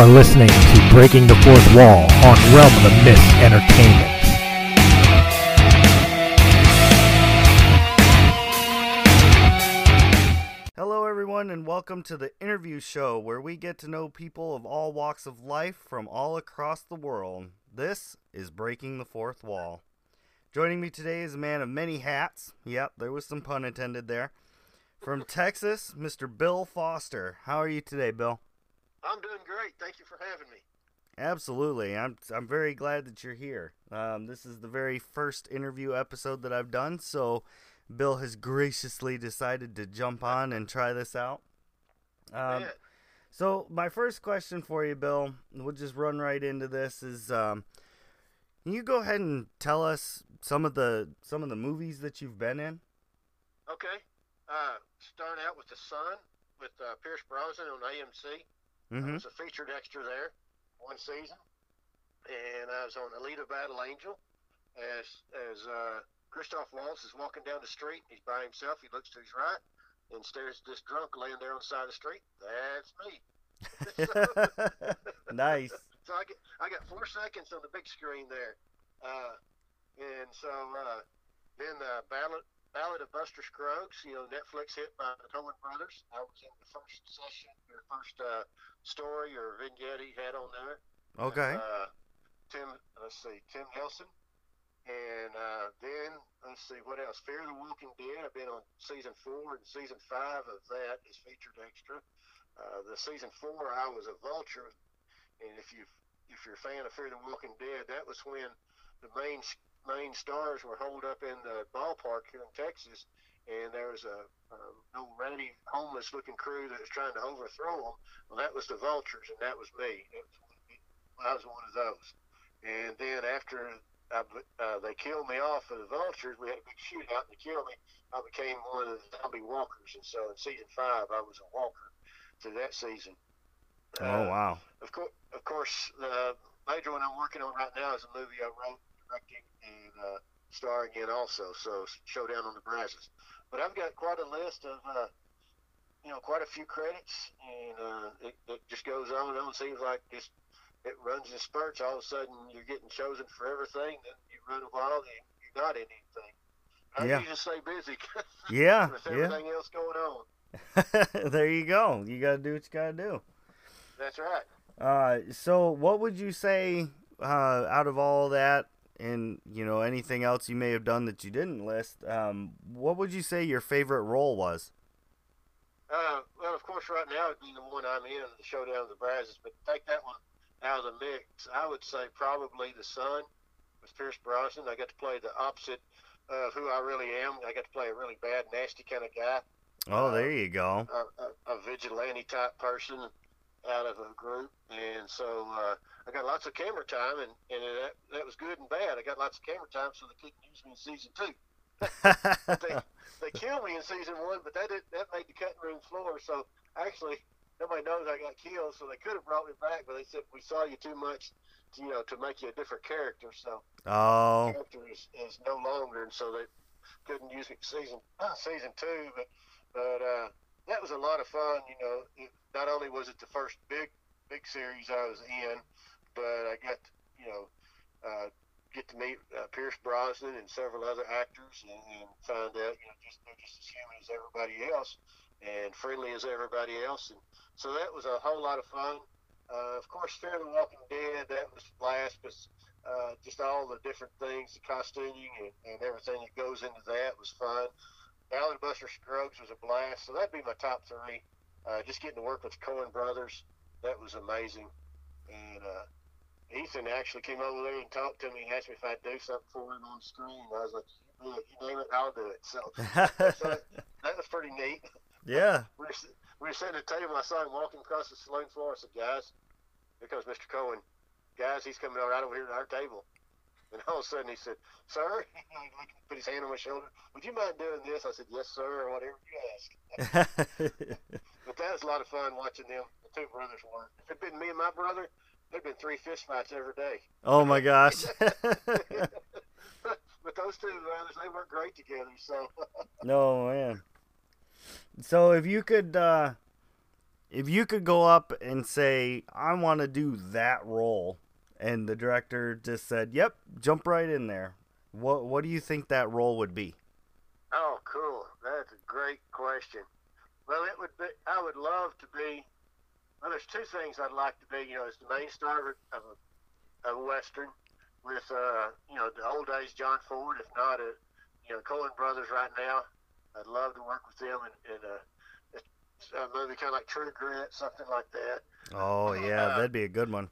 Are listening to Breaking the Fourth Wall on Realm of the Mist Entertainment. Hello, everyone, and welcome to the interview show where we get to know people of all walks of life from all across the world. This is Breaking the Fourth Wall. Joining me today is a man of many hats. Yep, there was some pun intended there. From Texas, Mr. Bill Foster. How are you today, Bill? I'm doing great. Thank you for having me. Absolutely. I'm I'm very glad that you're here. Um, this is the very first interview episode that I've done, so Bill has graciously decided to jump on and try this out. Um, so my first question for you, Bill, we'll just run right into this. Is um, can you go ahead and tell us some of the some of the movies that you've been in? Okay. Uh, starting out with The Son with uh, Pierce Brosnan on AMC. I Mm-hmm. was a featured extra there one season. And I was on Alita Battle Angel as as uh, Christoph Waltz is walking down the street. He's by himself. He looks to his right and stares at this drunk laying there on the side of the street. That's me. nice. So I get I got four seconds on the big screen there, uh, and so uh, then uh, Ballad Ballad of Buster Scruggs, you know, Netflix hit by the Coen Brothers. I was in the first session, or first uh, story or vignette he had on there. Okay. Uh, Tim, let's see, Tim Nelson, and uh, then let's see what else. Fear the Walking Dead. I've been on season four and season five of that is featured extra. Uh, the season four, I was a vulture, and if you if you're a fan of Fear the Walking Dead, that was when the main main stars were holed up in the ballpark here in Texas, and there was a um, old ratty homeless looking crew that was trying to overthrow them. Well, that was the vultures, and that was me. Was, I was one of those. And then after I, uh, they killed me off of the vultures, we had a big shootout, and they killed me. I became one of the zombie walkers, and so in season five, I was a walker through that season. oh Uh, wow. Of course, of course, the major one I'm working on right now is a movie I wrote, directing, uh, starring in also. So Showdown on the Brazos. But I've got quite a list of, uh, you know, quite a few credits, and uh, it, it just goes on and on. Seems like just it runs in spurts. All of a sudden, you're getting chosen for everything. Then you run a while, and you're not in anything. I Yeah. usually stay busy Yeah. with Yeah. else going on. there you go. You gotta do what you gotta do. That's right. Uh, so what would you say uh, out of all that, and you know anything else you may have done that you didn't list? Um, what would you say your favorite role was? Uh, well, of course, right now it'd be the one I'm in, the Showdown of the Brazos. But take that one out of the mix, I would say probably the Son with Pierce Brosnan. I got to play the opposite of who I really am. I got to play a really bad, nasty kind of guy, Oh, there you go. a, a, a vigilante type person out of a group, and so uh, I got lots of camera time, and and that that was good and bad. I got lots of camera time, so they couldn't use me in season two. they they killed me in season one, but that did, that made the cutting room floor. So actually, nobody knows I got killed. So they could have brought me back, but they said we saw you too much, to, you know, to make you a different character. So oh, character is, is no longer, and so they couldn't use it season season two. But but uh, that was a lot of fun. You know, it, not only was it the first big big series I was in, but I got you know. Uh, get to meet uh, Pierce Brosnan and several other actors and, and find out, you know, just they're just as human as everybody else and friendly as everybody else. And so that was a whole lot of fun. Uh, of course, Fear the Walking Dead, that was a blast, but uh, just all the different things, the costuming and, and everything that goes into that was fun. Of Buster Scruggs was a blast. So that'd be my top three. Uh, just getting to work with Coen brothers, that was amazing. And uh, Ethan actually came over there and talked to me and asked me if I'd do something for him on screen. I was like, you, do it. you name it, I'll do it. So, so that was pretty neat. yeah. We were, we were sitting at the table. I saw him walking across the saloon floor. I said, guys, here comes Mr. Coen. Guys, he's coming right over here to our table. And all of a sudden he said, sir, he put his hand on my shoulder. Would you mind doing this? I said, yes, sir, or whatever you ask. But that was a lot of fun watching them, the two brothers work. If it'd been me and my brother, there'd been three fist fights every day. oh my gosh. but those two brothers, they work great together. So no man. So if you could uh, if you could go up and say, I want to do that role, and the director just said, Yep, jump right in there. What what do you think that role would be? Oh, cool. That's a great question. Well, it would be. I would love to be. Well, there's two things I'd like to be. You know, as the main star of a, of a western, with uh, you know the old days John Ford, if not a, you know Coen Brothers right now. I'd love to work with them in, in a, a movie kind of like True Grit, something like that. Oh yeah, Uh, that'd be a good one.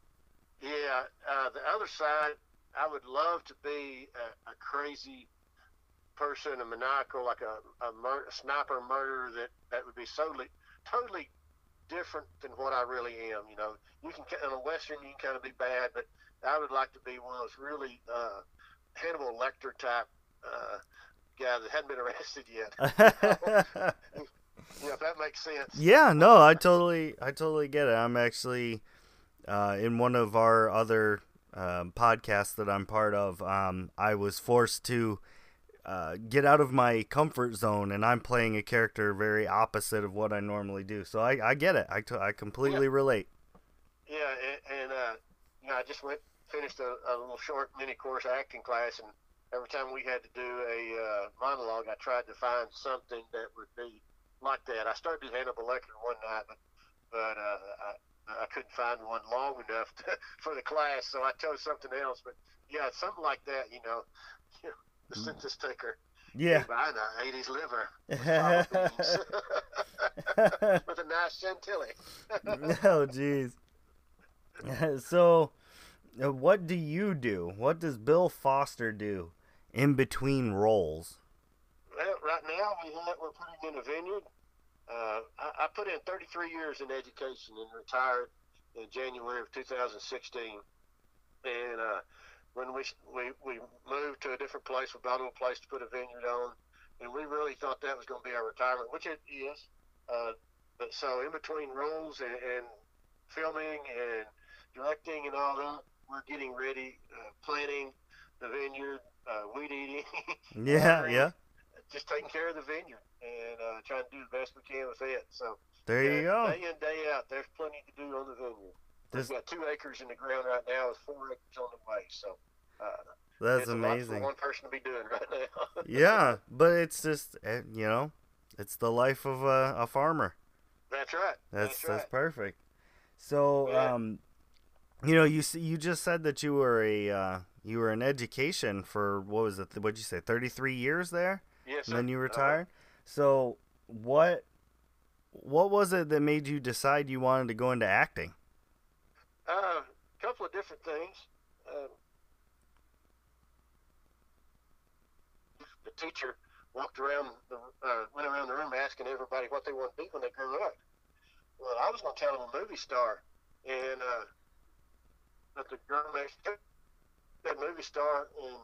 Yeah, uh, the other side, I would love to be a, a crazy person, a maniacal, like a, a, mur- a sniper murderer that, that would be totally, totally different than what I really am. You know, you can in a western you can kind of be bad, but I would like to be one of those really uh, Hannibal Lecter type uh, guy that hadn't been arrested yet. Yeah, if that makes sense. yeah, no, I totally I totally get it. I'm actually uh, in one of our other um, podcasts that I'm part of. Um, I was forced to uh, get out of my comfort zone, and I'm playing a character very opposite of what I normally do. So I, I get it. I, t- I completely relate. Yeah, and, and uh, you know, I just went finished a, a little short mini course acting class, and every time we had to do a uh, monologue, I tried to find something that would be like that. I started Hannibal Lecter one night, but, but uh, I, I couldn't find one long enough to, for the class, so I chose something else. But yeah, something like that, you know, the census taker. Yeah. Buying a 80s liver with with a nice chantilly. oh, jeez. so, uh, what do you do? What does Bill Foster do in between roles? Well, right now we have, we're putting in a vineyard. Uh, I, I put in 33 years in education and retired in January of 2016. And uh, when we, we we moved to a different place, we bought a place to put a vineyard on, and we really thought that was going to be our retirement, which it is. Uh, but so in between roles and, and filming and directing and all that, we're getting ready, uh, planting the vineyard, uh, weed eating. Yeah, yeah. just taking care of the vineyard and uh, trying to do the best we can with it. So There you go. Day in day out, there's plenty to do on the vineyard. This, We've got two acres in the ground right now, with four acres on the way. So uh, that's it's a for amazing. one person to be doing right now. Yeah, but it's just eh, you know, it's the life of a, a farmer. that's right. That's That's that's perfect. So, Yeah. um, you know, you you just said that you were a uh, you were in education for what was it? What'd you say? Thirty three years there, Yes, and then sir. you Uh, retired. So, what what was it that made you decide you wanted to go into acting? Uh, a couple of different things. Um, the teacher walked around the uh, went around the room asking everybody what they wanted to be when they grew up. Well, I was going to tell them a movie star, and uh, but the girl next to that movie star, and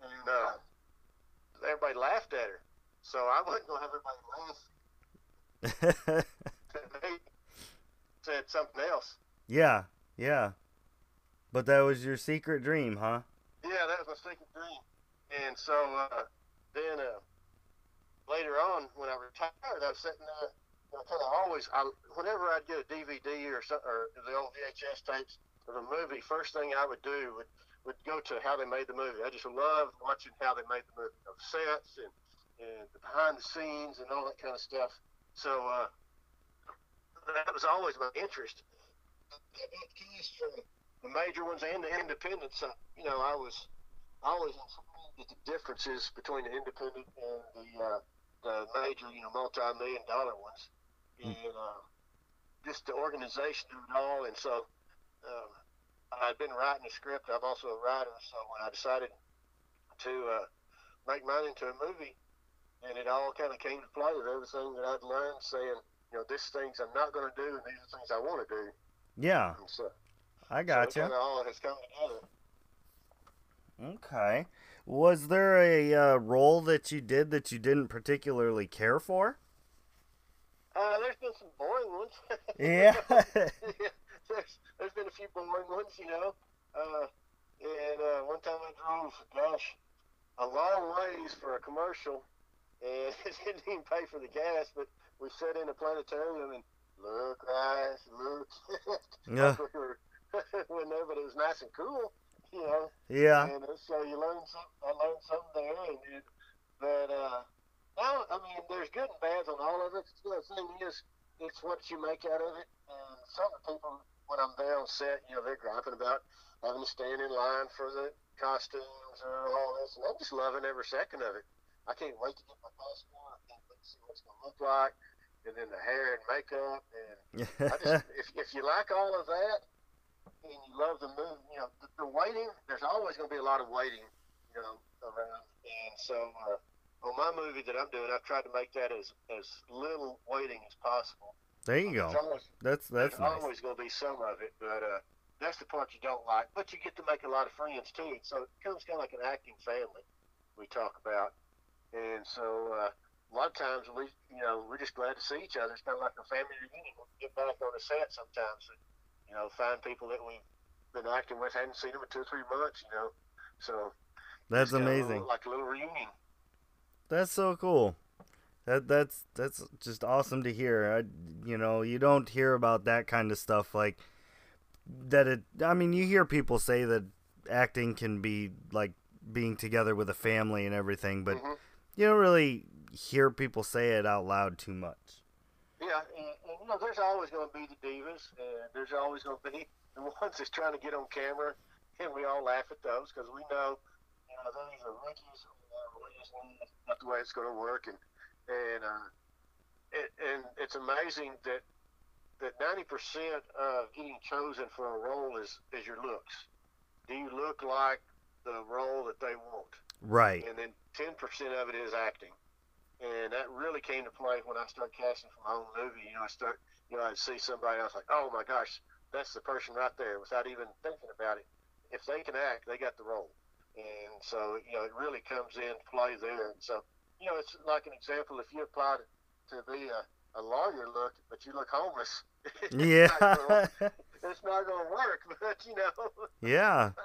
and uh, everybody laughed at her. So I wasn't going to have everybody laugh. Said something else. Yeah, yeah. But that was your secret dream, huh? Yeah, that was my secret dream. And so uh, then uh, later on, when I retired, I was sitting there. Know, kind of always, I, whenever I'd get a DVD or some, or the old VHS tapes of a movie, first thing I would do would would go to how they made the movie. I just loved watching how they made the movie, the sets and and the behind the scenes and all that kind of stuff. So uh, that was always my interest. From the major ones and the independents, uh, you know, I was always intrigued at the differences between the independent and the uh, the major, you know, multi-million dollar ones, and uh, just the organization of it all. And so um, I'd been writing a script. I'm also a writer, so when I decided to uh, make mine into a movie, and it all kind of came to play with everything that I'd learned, saying, you know, these things I'm not going to do, and these are things I want to do. Yeah, so, I so got it you. all has come together. Okay. Was there a uh, role that you did that you didn't particularly care for? Uh, there's been some boring ones. Yeah. yeah, there's there's been a few boring ones, you know. Uh, and uh, one time I drove, gosh, a long ways for a commercial, and it didn't even pay for the gas. But we sat in a planetarium and look right, look. Yeah. Whenever it was nice and cool, you know. Yeah. And so you learn some. I learned something there, and it, but uh, now I mean, there's good and bad on all of it. The thing is, it's what you make out of it. And some of the people, when I'm there on set, you know, they're griping about having to stand in line for the costumes or all this, and I'm just loving every second of it. I can't wait to get my costume. I can't wait to see what it's gonna look like, and then the hair and makeup, and I just, if, if you like all of that and you love the movie, you know, the, the waiting, there's always going to be a lot of waiting, you know, around. And so uh, on my movie that I'm doing, I've tried to make that as, as little waiting as possible. there you go. Always, That's that's there's nice. always going to be some of it, but uh, that's the part you don't like. But you get to make a lot of friends too. So it becomes kind of like an acting family we talk about. And so uh, a lot of times we, you know, we're just glad to see each other. It's kind of like a family reunion. We get back on the set sometimes, and, you know, find people that we've been acting with, hadn't seen them in two or three months, you know. So That's it's kinda a amazing. like a little reunion. That's so cool. That that's that's just awesome to hear. I, you know, you don't hear about that kind of stuff like that. It. I mean, you hear people say that acting can be like being together with a family and everything, but Mhm. you don't really hear people say it out loud too much. Yeah, and, and you know, there's always going to be the divas, and there's always going to be the ones that's trying to get on camera, and we all laugh at those because we know, you know, those are rookies. We just not the way it's going to work, and and uh, it, and it's amazing that that 90% of getting chosen for a role is is your looks. Do you look like the role that they want? Right. and then 10% of it is acting. And that really came to play when I started casting for my own movie. You know, I start, you know, I'd see somebody, I was like, oh my gosh, that's the person right there without even thinking about it. If they can act, they got the role. And so, you know, it really comes in play there. And so, you know, it's like an example if you applied to be a, a lawyer look, but you look homeless. it's not gonna- Yeah. it's not going to work, but, you know. yeah.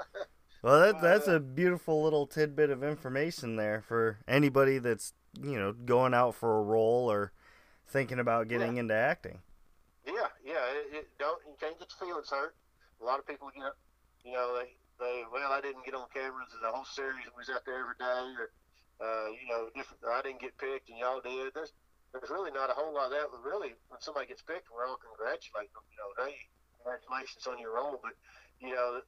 Well, that that's Uh, a beautiful little tidbit of information there for anybody that's you know going out for a role or thinking about getting into acting. Yeah, yeah. It, it don't you can't get your feelings hurt. A lot of people get, you know, they they well, I didn't get on cameras the whole series was out there every day, or uh, you know, different. I didn't get picked and y'all did. There's there's really not a whole lot of that. But really, when somebody gets picked, we're all congratulating them. You know, hey, congratulations on your role. But you know,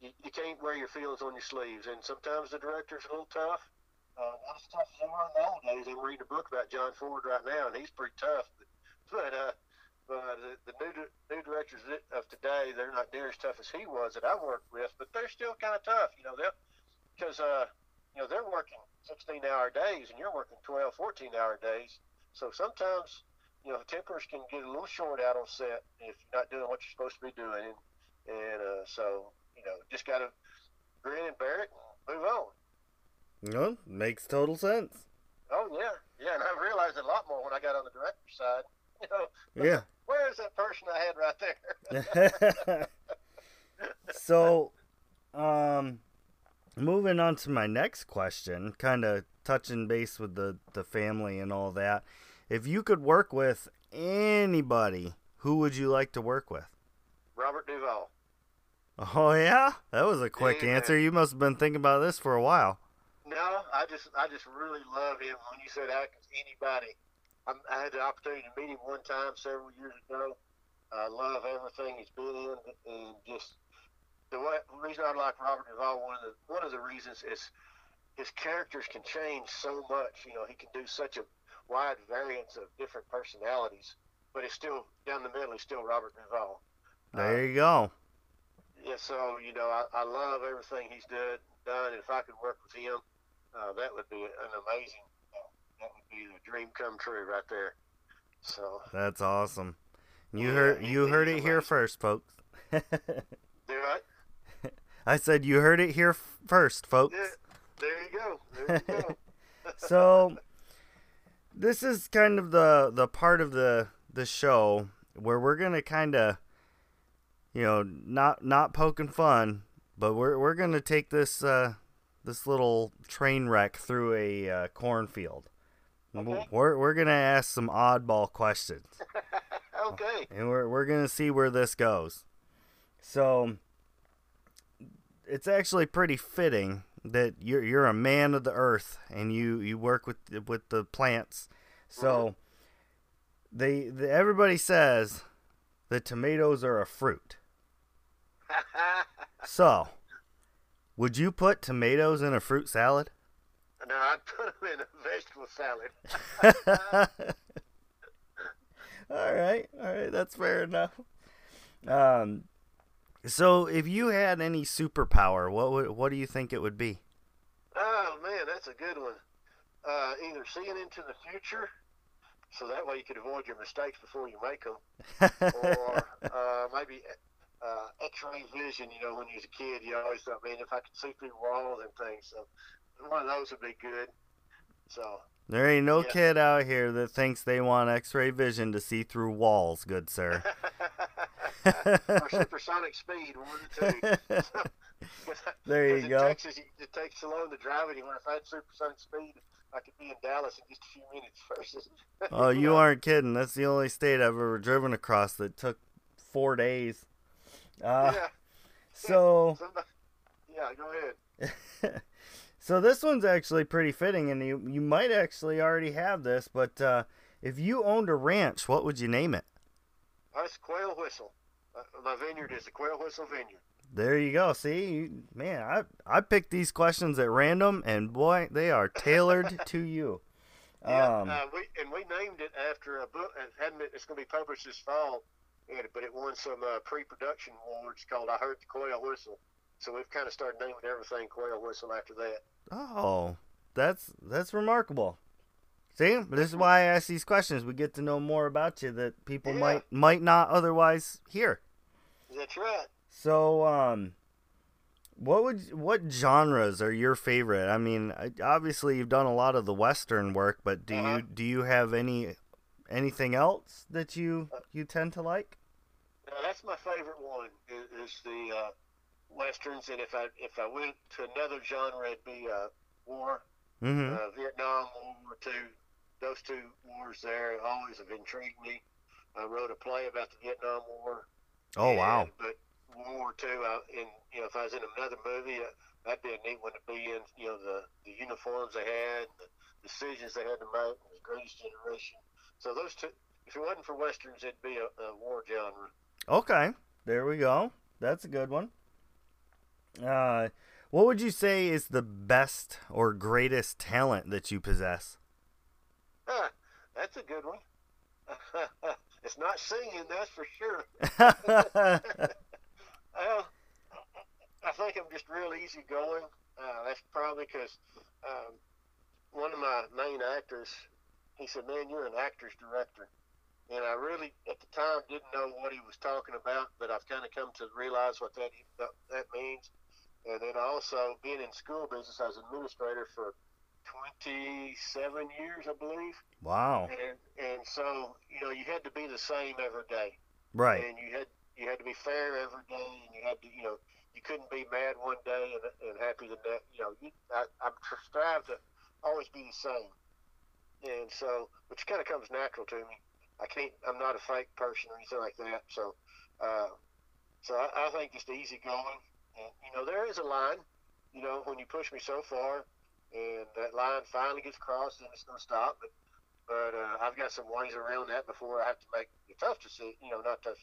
you, you can't wear your feelings on your sleeves, and sometimes the director's a little tough. Uh, not as tough as they were in the old days. I'm reading a book about John Ford right now, and he's pretty tough. But, but uh, but the, the new new directors of today, they're not near as tough as he was that I worked with, but they're still kind of tough. You know, they'll because uh, you know they're working 16 hour days and you're working 12, 14 hour days. So sometimes you know tempers can get a little short out on set if you're not doing what you're supposed to be doing, and, and uh, so you know just gotta grin and bear it and move on. Know, makes total sense. Oh yeah, yeah, and I realized it a lot more when I got on the director's side. You know, Yeah. where is that person I had right there? so, um, moving on to my next question, kind of touching base with the the family and all that. If you could work with anybody, who would you like to work with? Robert Duvall. Oh yeah, that was a quick Yeah. answer. You must have been thinking about this for a while. No, I just I just really love him. When you said Atkins, anybody, i I had the opportunity to meet him one time several years ago. I love everything he's been in, and just the way, reason I like Robert Duvall. One of the one of the reasons is his characters can change so much. You know, he can do such a wide variance of different personalities, but it's still down the middle. He's still Robert Duvall. There uh, you go. Yeah, so you know, I, I love everything he's done. Done. And if I could work with him, uh, that would be an amazing. That would be the dream come true right there. So, That's awesome. You Yeah, heard you heard it here first, folks. do I? I said you heard it here f- first, folks. Yeah, there you go. There you go. so this is kind of the the part of the the show where we're gonna kind of you know not not poking fun but we're we're gonna take this uh this little train wreck through a uh, cornfield Okay. we're, we're gonna ask some oddball questions Okay. and we're we're gonna see where this goes. So it's actually pretty fitting that you're you're a man of the earth and you you work with with the plants. So they, the everybody says that tomatoes are a fruit. So would you put tomatoes in a fruit salad? no, I'd put them in a vegetable salad. all right, all right, that's fair enough. Um, so if you had any superpower, what would what do you think it would be? Oh man, that's a good one. Uh, either seeing into the future, so that way you could avoid your mistakes before you make them, or X-ray vision. You know, when you was a kid, you always thought, man, if I could see through walls and things, so one of those would be good. So there ain't no Yeah. kid out here that thinks they want X-ray vision to see through walls, good sir. or supersonic speed, one the two. There you go. Texas, you- it takes so long to drive anywhere. If I had supersonic speed, I could be in Dallas in just a few minutes versus. Oh, you aren't kidding. That's the only state I've ever driven across that took four days. Uh, yeah. so, yeah, go ahead. so this one's actually pretty fitting, and you you might actually already have this. But uh, if you owned a ranch, what would you name it? That's Quail Whistle. Uh, my vineyard is the Quail Whistle Vineyard. There you go. See, man, I I picked these questions at random, and boy, they are tailored to you. Yeah, Um, uh, we and we named it after a book. It hadn't been, it's going to be published this fall, and, but it won some uh, pre-production awards called "I Heard the Quail Whistle." So we've kind of started naming everything Quail Whistle after that. Oh, that's that's remarkable. See, this is why I ask these questions. We get to know more about you that people Yeah. might might not otherwise hear. That's right. So, um, what would what genres are your favorite? I mean, obviously you've done a lot of the western work, but do Uh-huh. you do you have any anything else that you you tend to like? Now, that's my favorite one is, is the uh, westerns, and if I if I went to another genre, it'd be uh, war, Mm-hmm. uh, Vietnam, World War II. Those two wars there always have intrigued me. I wrote a play about the Vietnam War. oh wow. But World War II, I, and you know, if I was in another movie, uh, that'd be a neat one to be in. You know, the the uniforms they had, the decisions they had to make, the Greatest Generation. So those two. If it wasn't for westerns, it'd be a, a war genre. Okay, there we go. That's a good one. Uh, what would you say is the best or greatest talent that you possess? Huh, that's a good one. it's not singing, that's for sure. Well, I think I'm just real easygoing. Uh, that's probably because um, one of my main actors, he said, "Man, you're an actor's director," and I really, at the time, didn't know what he was talking about, but I've kind of come to realize what that that means. And then also being in school business, I was administrator for 27 years, I believe. wow. And and so you know you had to be the same every day, Right. and you had you had to be fair every day, and you had to you know you couldn't be mad one day and, and happy the next. You know, you, I I strive to always be the same, and so which kind of comes natural to me. I can't. I'm not a fake person or anything like that. So, uh, so I, I think just easy going, and you know there is a line. You know, when you push me so far, and that line finally gets crossed, then it's going to stop. But but uh, I've got some ways around that before I have to make a tough decision. You know, not tough.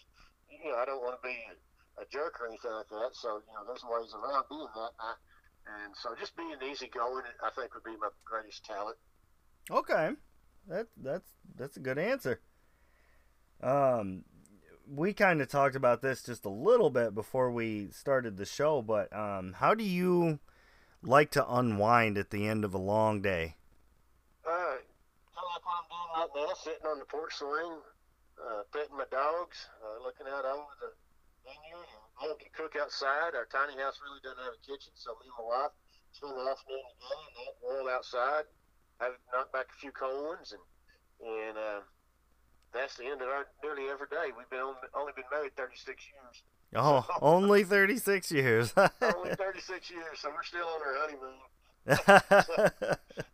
You know, I don't want to be a, a jerk or anything like that. So you know, there's ways around being that. And, I, and so just being easygoing, I think, would be my greatest talent. Okay. That that's that's a good answer. Um we kind of talked about this just a little bit before we started the show, but um how do you like to unwind at the end of a long day? Uh, I like what I'm doing right now, sitting on the porch swing, uh, petting my dogs, uh, looking out over the vineyard. I want to cook outside. Our tiny house really doesn't have a kitchen, so me and my wife spend the afternoon together and grill outside, have knocked back a few cold ones, and and uh, that's the end of our nearly every day. We've been only, only been married 36 years, Oh, only 36 years. only 36 years, so we're still on our honeymoon.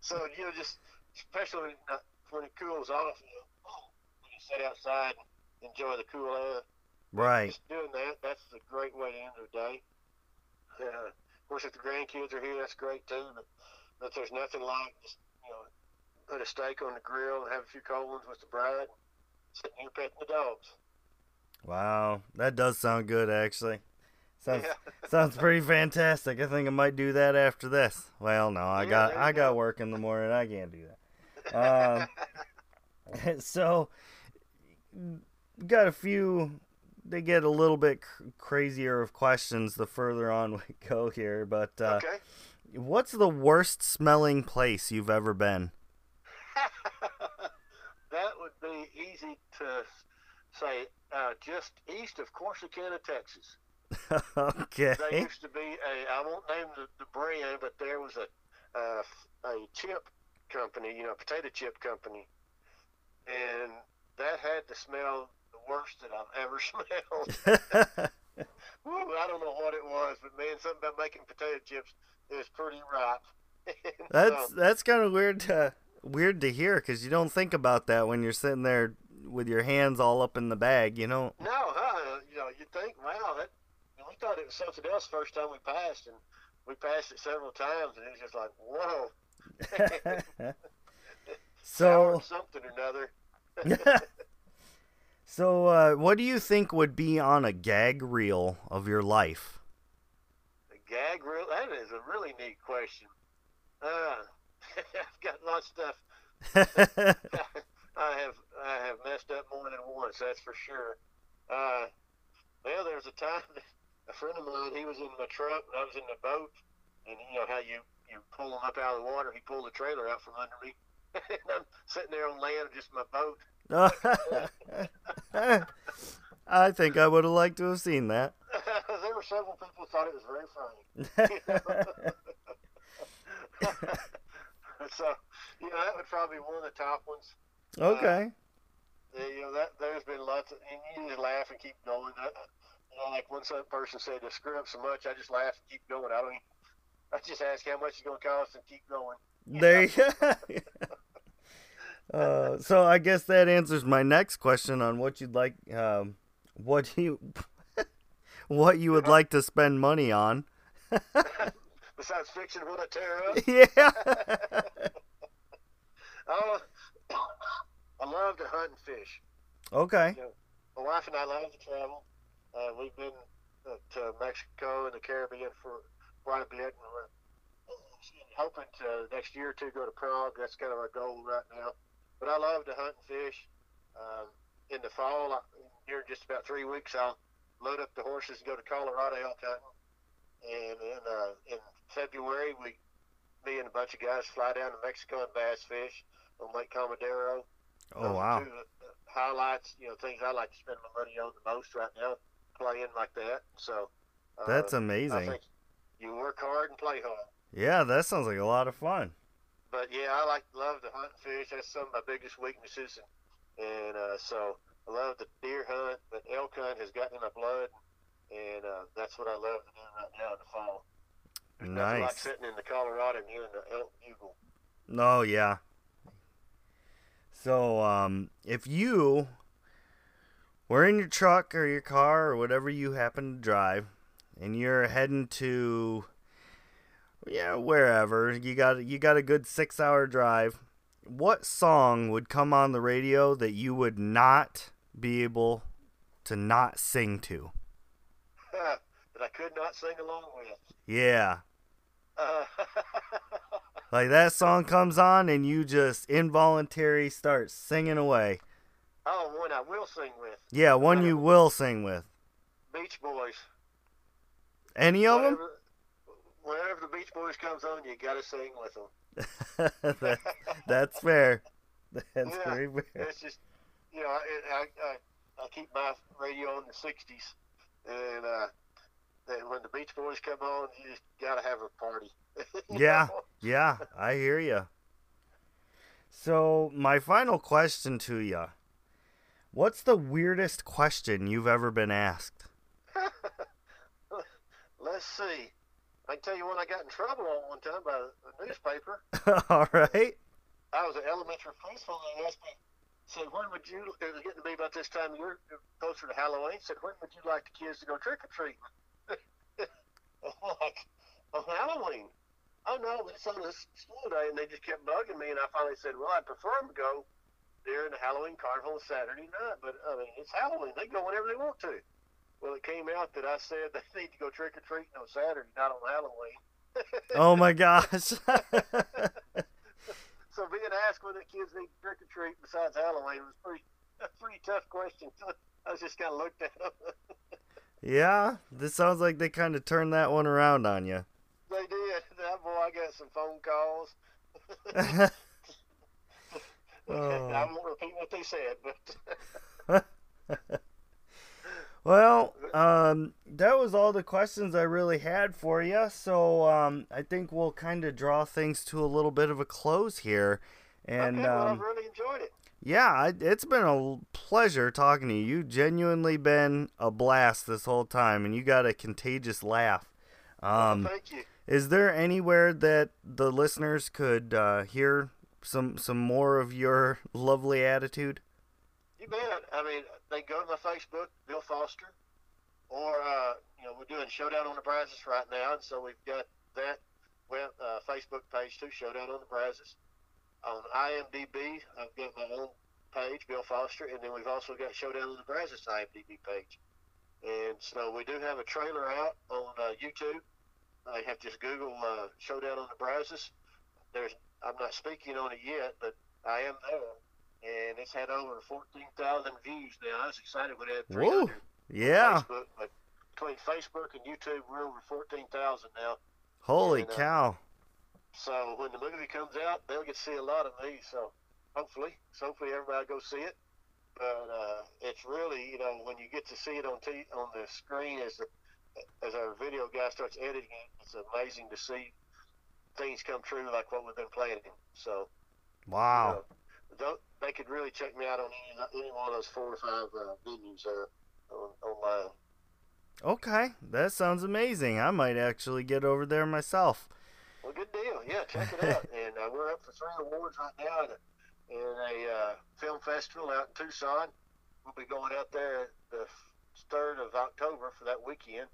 So you know, just especially when, uh, when it cools off, you know, when you sit outside and enjoy the cool air. Right. Just doing that, that's a great way to end the day. Uh, of course, if the grandkids are here, that's great too. But, but there's nothing like just put a steak on the grill and have a few cold ones with the bride, sitting here petting the dogs. Wow, that does sound good actually. Sounds Yeah. sounds pretty fantastic. I think I might do that after this. Well, no, I Yeah, got I got work in the morning. I can't do that. Um, so got a few they get a little bit cr- crazier of questions the further on we go here, but uh, okay. what's the worst smelling place you've ever been? that would be easy to say. Uh, just east of Corsicana, Texas. okay. There used to be a, I won't name the, the brand, but there was a, uh, a chip company, you know, a potato chip company. And that had to smell the worst that I've ever smelled. Woo, I don't know what it was, but man, something about making potato chips is pretty ripe. That's so, that's kind of weird to weird to hear because you don't think about that when you're sitting there with your hands all up in the bag. You know. no, huh? You know, you think, wow, that. We thought it was something else first time we passed, and we passed it several times, and it was just like, whoa, so something or another. so uh, what do you think would be on a gag reel of your life? A gag reel? That is a really neat question. Uh, I've got lots of stuff. I have I have messed up more than once, that's for sure. Uh, well, there was a time that a friend of mine, he was in my truck and I was in the boat, and you know how you you pull them up out of the water, he pulled the trailer out from under me, and I'm sitting there on land, just my boat. I think I would have liked to have seen that. there were several people who thought it was very funny. so, you know, that would probably be one of the top ones. Okay. Uh, you know, that there's been lots of, and you just laugh and keep going. I, you know, like one person said, to screw up so much, I just laugh and keep going. I don't. Even, I just ask how much it's going to cost and keep going. There you uh, so I guess that answers my next question on what you'd like, um, what you, what you would like to spend money on. Besides fixing what I tear up, Yeah. oh, I love to fish. okay. My wife and I love to travel. Uh, we've been uh, to Mexico and the Caribbean for quite a bit, and we're hoping to next year or two go to Prague. That's kind of our goal right now. But I love to hunt and fish. Um, in the fall, I, here in just about three weeks, I'll load up the horses and go to Colorado elk hunting. And in uh, in February, we, me and a bunch of guys fly down to Mexico and bass fish on Lake Comedero. Oh Those wow. Two highlights, you know, things I like to spend my money on the most right now, playing like that. So uh, That's amazing. you work hard and play hard. Yeah, that sounds like a lot of fun. But yeah, I like love to hunt and fish. That's some of my biggest weaknesses, and, and uh, so I love the deer hunt. But elk hunt has gotten in my blood, and uh, that's what I love to do right now in the fall. Nothing like sitting in the Colorado and hearing the elk bugle. Oh yeah. So um, if you were in your truck or your car or whatever you happen to drive, and you're heading to yeah wherever you got you got a good six hour drive, what song would come on the radio that you would not be able to not sing to? that I could not sing along with. Yeah. Uh, Like that song comes on and you just involuntary start singing away. oh, one I will sing with. Yeah, one you will sing with. Beach Boys. Any of them? Whenever, whenever the Beach Boys comes on, you got to sing with them. that, that's fair. That's Yeah. very fair. It's just, you know, I, I, I, I keep my radio on the 60s, and uh, when the Beach Boys come on, you just got to have a party. Yeah. Yeah, I hear you. So, my final question to you What's the weirdest question you've ever been asked? Let's see. I can tell you when I got in trouble on one time by a newspaper. All right. I was an elementary principal, and they asked me, said, when would you, it was getting to be about this time of year, closer to Halloween, said, when would you like the kids to go trick or treating? like, on Halloween. Oh, no, it's on this school day, and they just kept bugging me, and I finally said, well, I'd prefer them to go during the Halloween carnival Saturday night, but, I mean, it's Halloween. They go whenever they want to. Well, it came out that I said they need to go trick or treating on Saturday, not on Halloween. oh my gosh. so being asked whether kids need trick or treat besides Halloween was pretty a pretty tough question. I was just kind of looked at them. yeah, this sounds like they kind of turned that one around on you. They did. That boy, I got some phone calls. oh. I won't repeat what they said, but. well, um, that was all the questions I really had for you. So um, I think we'll kind of draw things to a little bit of a close here. And okay, well, um, I've really enjoyed it. Yeah, it's been a pleasure talking to you. You genuinely been a blast this whole time, and you got a contagious laugh. Um, well, thank you. Is there anywhere that the listeners could uh, hear some some more of your lovely attitude? You bet. I mean, they go to my Facebook, Bill Foster, or uh, you know, we're doing Showdown on the Brazos right now, and so we've got that well, uh, Facebook page too, Showdown on the Brazos. On IMDb, I've got my own page, Bill Foster, and then we've also got Showdown on the Brazos IMDb page. And so we do have a trailer out on uh, YouTube. I have to just Google uh, Showdown on the Brazos. There's, I'm not speaking on it yet, but I am there, and it's had over 14,000 views now. I was excited when it had 300. Whoa. Yeah. Facebook, but between Facebook and YouTube, we're over 14,000 now. Holy and, uh, cow. So when the movie comes out, they'll get to see a lot of me. So hopefully, so hopefully everybody go see it. But uh, it's really, you know, when you get to see it on t- on the screen as the as our video guy starts editing it, it's amazing to see things come true like what we've been planning. So wow, you know, they could really check me out on any, any one of those four or five uh, venues there on, online. Okay, that sounds amazing. I might actually get over there myself. Well, good deal. Yeah, check it out. and uh, we're up for three awards right now in a, in a uh, film festival out in Tucson. We'll be going out there the third of October for that weekend.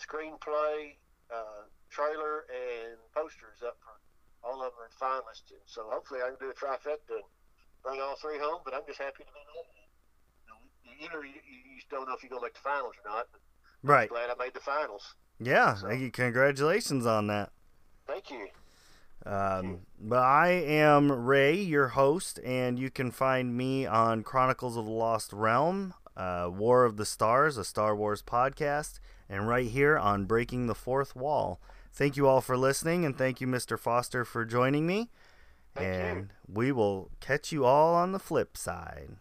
Screenplay, uh, trailer, and posters up for all of them are finalists. And so hopefully I can do a trifecta and bring all three home. But I'm just happy to be nominated. You know, you, you, you don't know if you're gonna make the finals or not. But Right. I'm glad I made the finals. Yeah, So- thank you. Congratulations on that. Thank you. Um, but I am Ray, your host, and you can find me on Chronicles of the Lost Realm, uh, War of the Stars, a Star Wars podcast, and right here on Breaking the Fourth Wall. Thank you all for listening, and thank you, Mr. Foster, for joining me. Thank you. and we will catch you all on the flip side.